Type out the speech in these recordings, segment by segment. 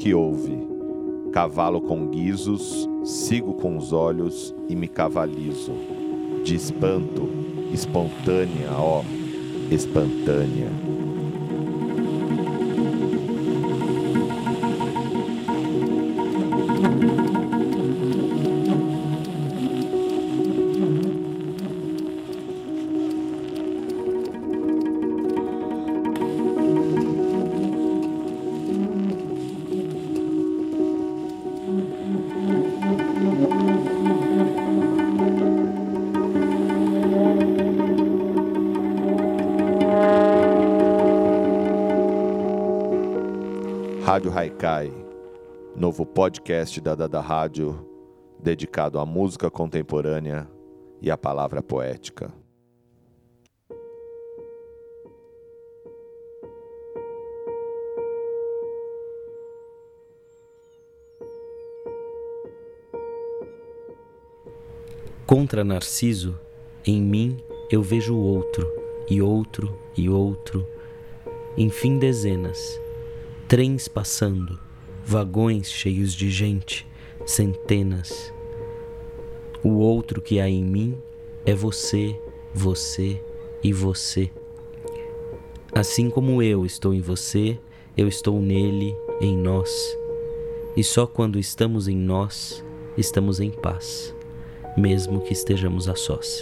que ouve. Cavalo com guizos, sigo com os olhos e me cavalizo. De espanto, espontânea, ó, espantânea. Rádio Haikai, novo podcast da Dada Rádio, dedicado à música contemporânea e à palavra poética. Contra Narciso, em mim eu vejo outro, e outro, e outro, enfim dezenas trens passando, vagões cheios de gente, centenas. O outro que há em mim é você, você e você. Assim como eu estou em você, eu estou nele, em nós. E só quando estamos em nós, estamos em paz, mesmo que estejamos a sós.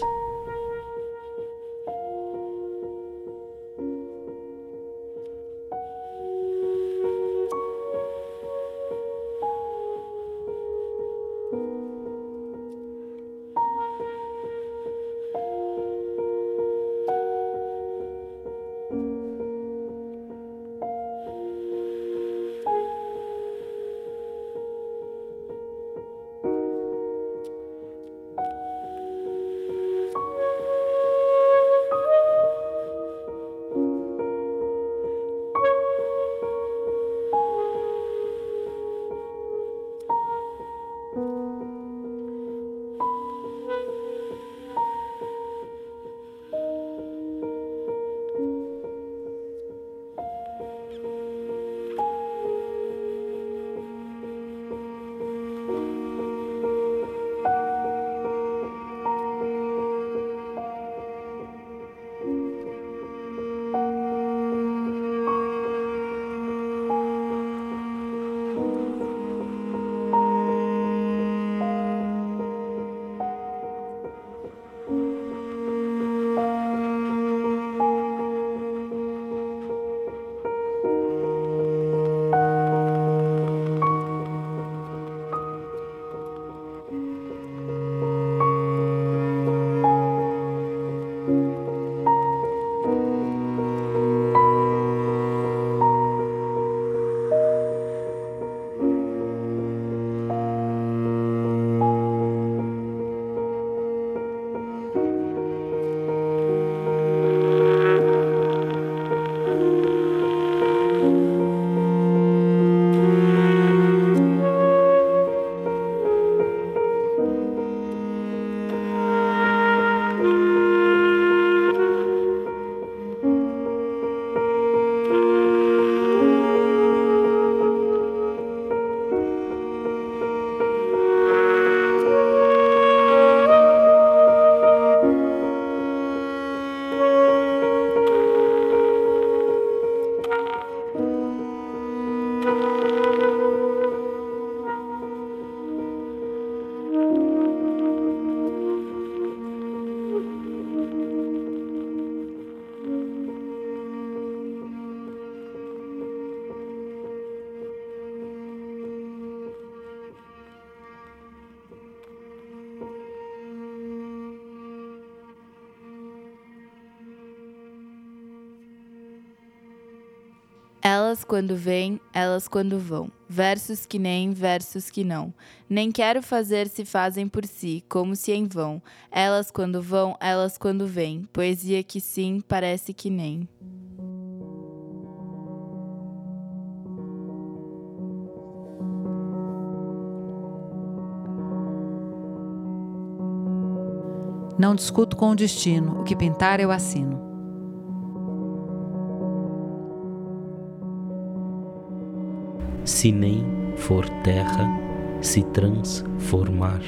Quando vêm, elas quando vão. Versos que nem, versos que não. Nem quero fazer se fazem por si, como se em vão. Elas quando vão, elas quando vêm. Poesia que sim, parece que nem. Não discuto com o destino, o que pintar eu assino. Se nem for terra, se transformar.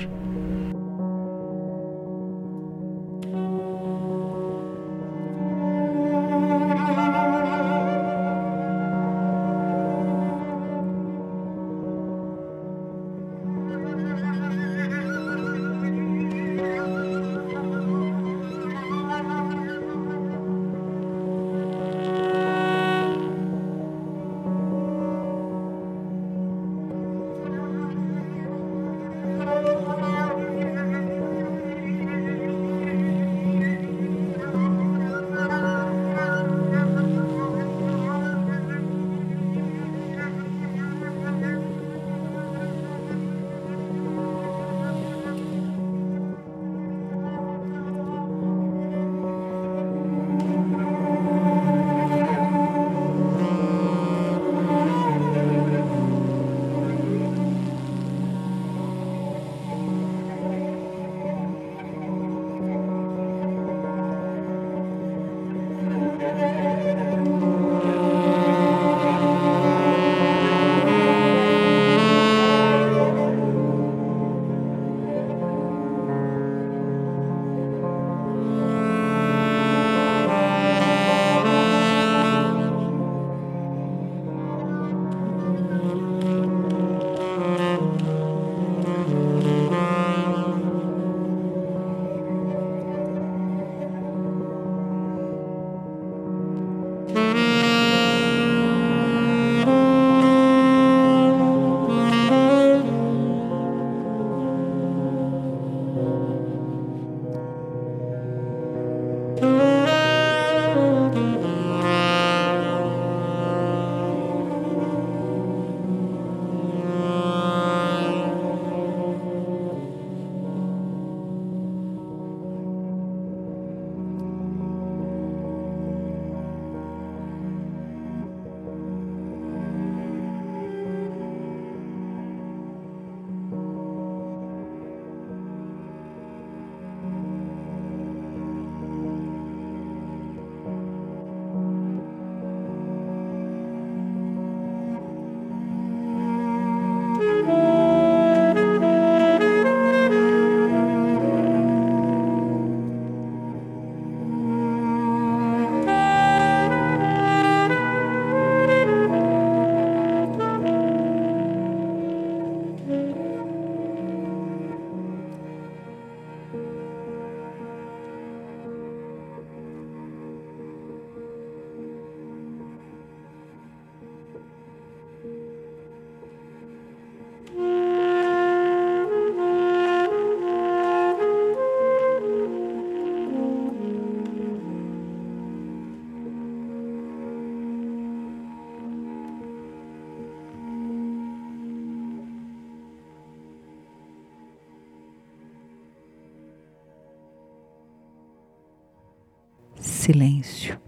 Silêncio.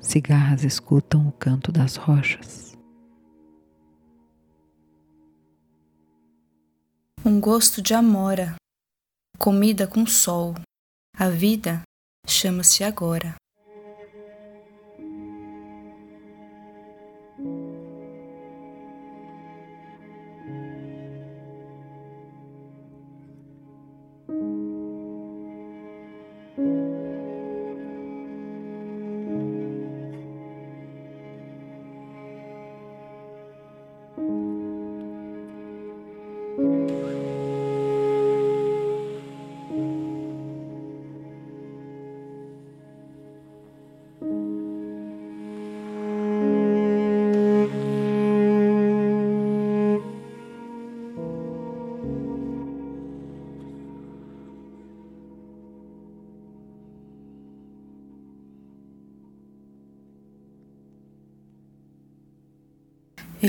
Cigarras escutam o canto das rochas. Um gosto de amora, comida com sol. A vida chama-se agora.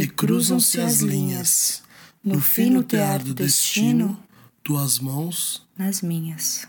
E cruzam-se as linhas. No fino tear do destino, tuas mãos nas minhas.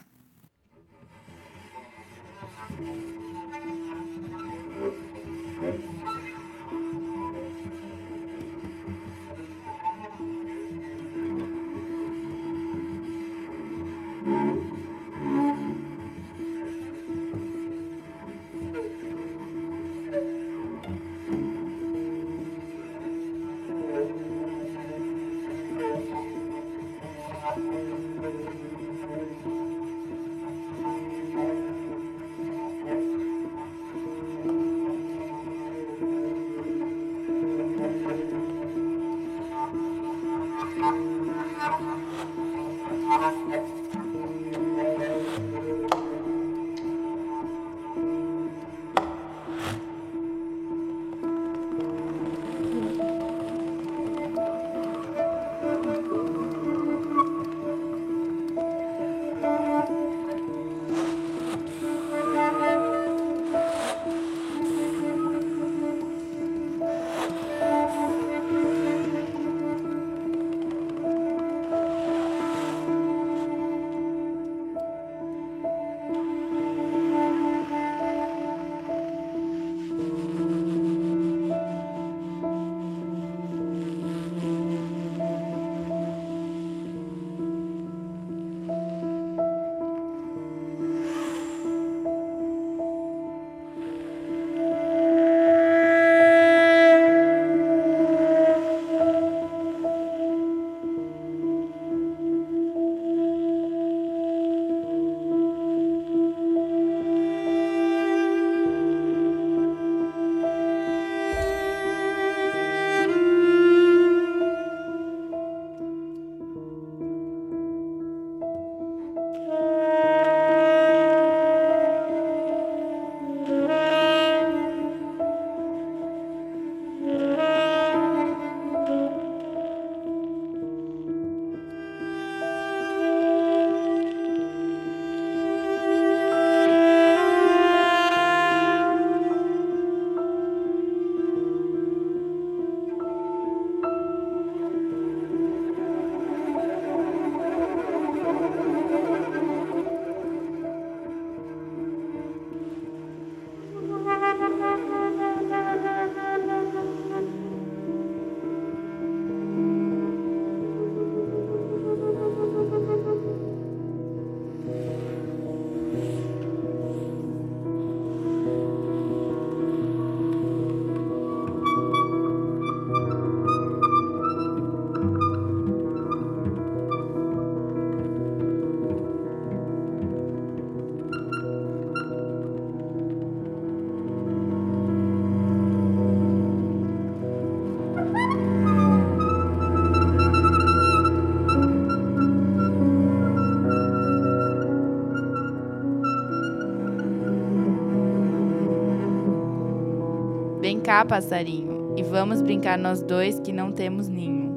Cá, passarinho, e vamos brincar nós dois que não temos ninho.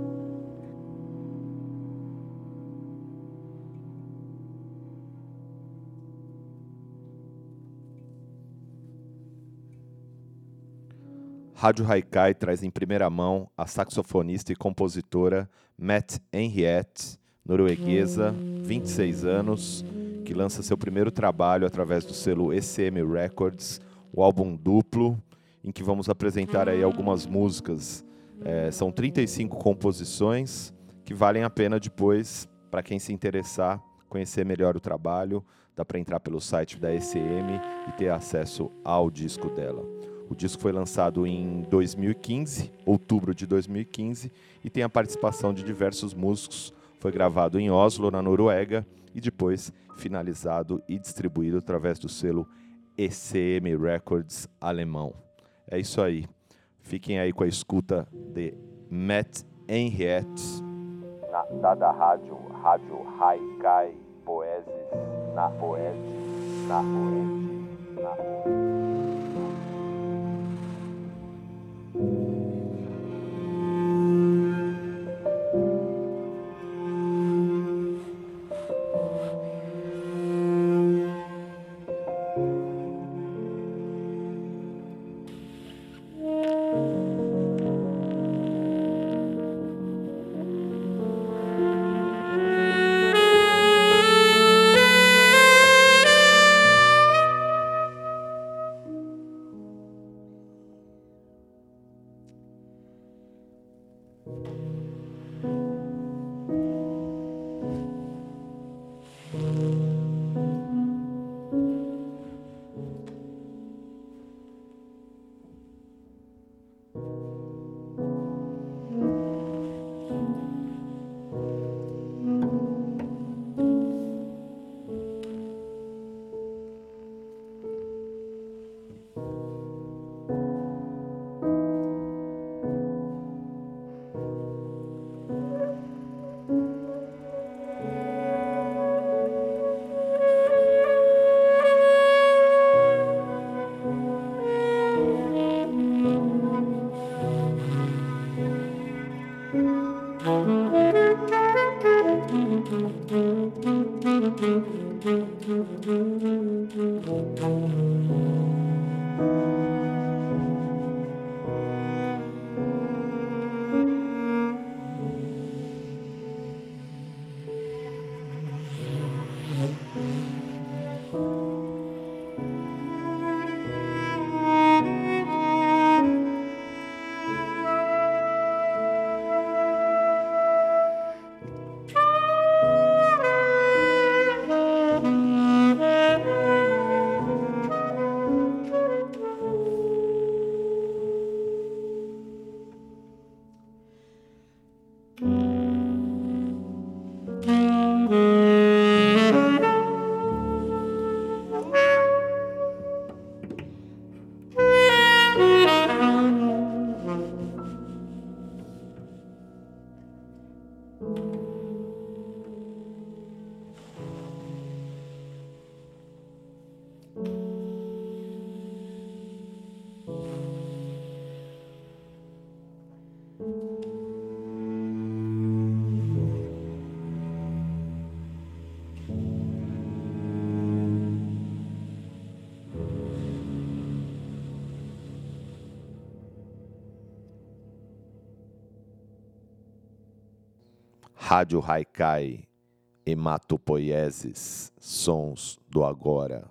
Rádio Haikai traz em primeira mão a saxofonista e compositora Matt Henriette, norueguesa, 26 anos, que lança seu primeiro trabalho através do selo ECM Records, o álbum duplo, em que vamos apresentar aí algumas músicas. É, são 35 composições que valem a pena depois, para quem se interessar, conhecer melhor o trabalho. Dá para entrar pelo site da ECM e ter acesso ao disco dela. O disco foi lançado em 2015, outubro de 2015, e tem a participação de diversos músicos. Foi gravado em Oslo, na Noruega, e depois finalizado e distribuído através do selo ECM Records alemão. É isso aí. Fiquem aí com a escuta de Matt Henriette. Na Dada Rádio, Rádio Haikai, Poeses, na Poese, na Poese, na Mm-hmm. Rádio Haikai, Hematopoieses, Sons do Agora.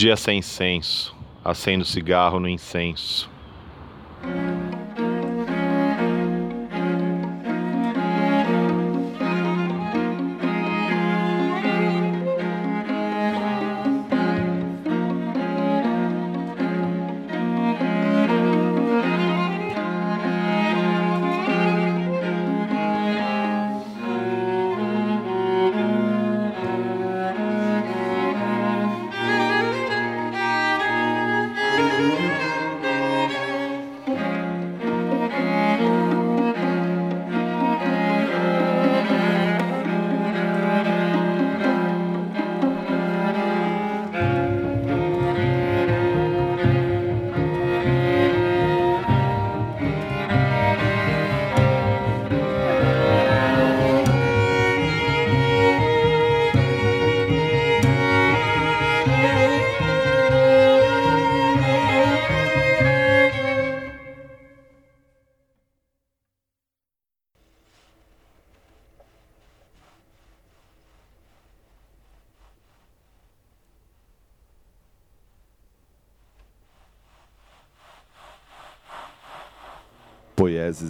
Dia sem senso, acendo cigarro no incenso.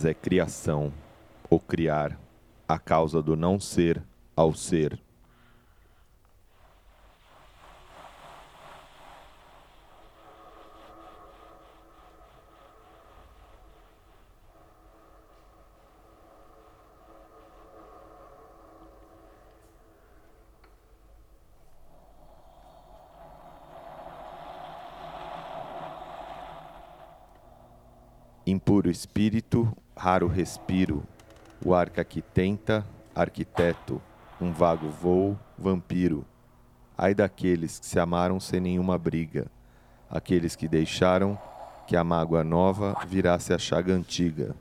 É criação, o criar, a causa do não ser ao ser. Impuro espírito, raro respiro, o arca que tenta, arquiteto, um vago voo, vampiro. Ai daqueles que se amaram sem nenhuma briga, aqueles que deixaram que a mágoa nova virasse a chaga antiga.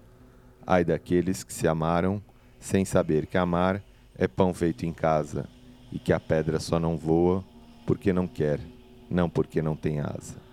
Ai daqueles que se amaram sem saber que amar é pão feito em casa e que a pedra só não voa porque não quer, não porque não tem asa.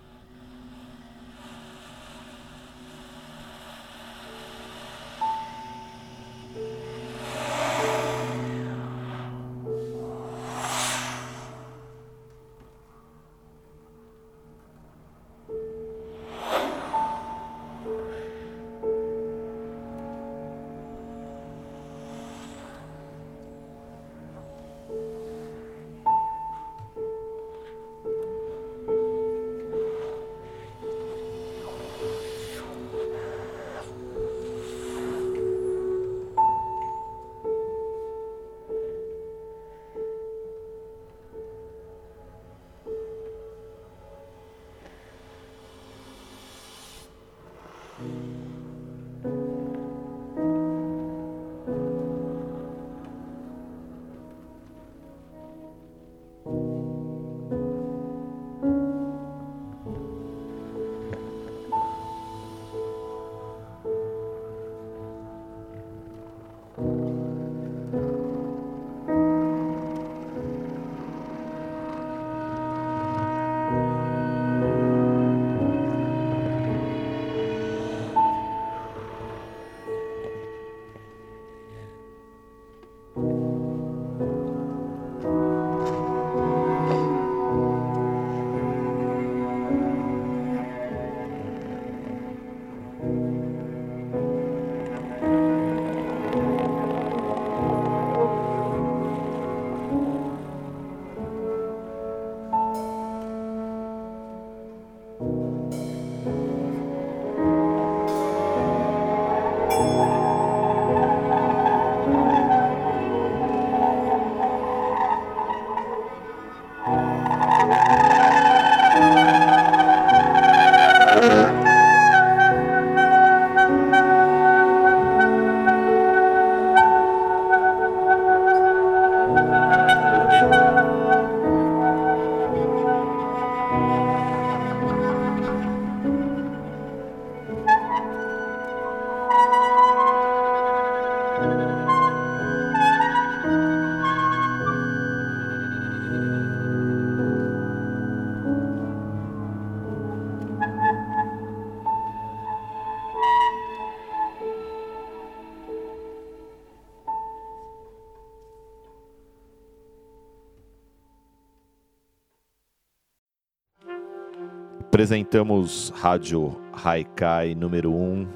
Apresentamos Rádio Haikai número 1,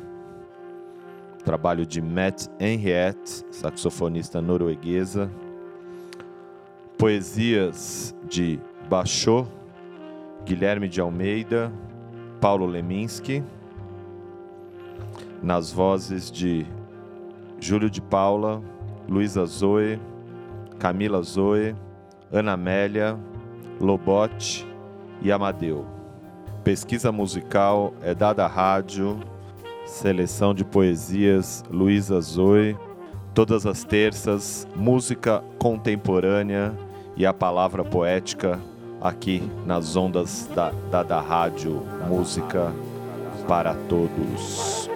trabalho de Matt Henriette, saxofonista norueguesa. Poesias de Bachot, Guilherme de Almeida, Paulo Leminski. Nas vozes de Júlio de Paula, Luísa Zoe, Camila Zoe, Ana Amélia, Lobote e Amadeu. Pesquisa musical é dada rádio, seleção de poesias Luísa Zoe, todas as terças, música contemporânea e a palavra poética aqui nas ondas da, da, da rádio. Música para Todos.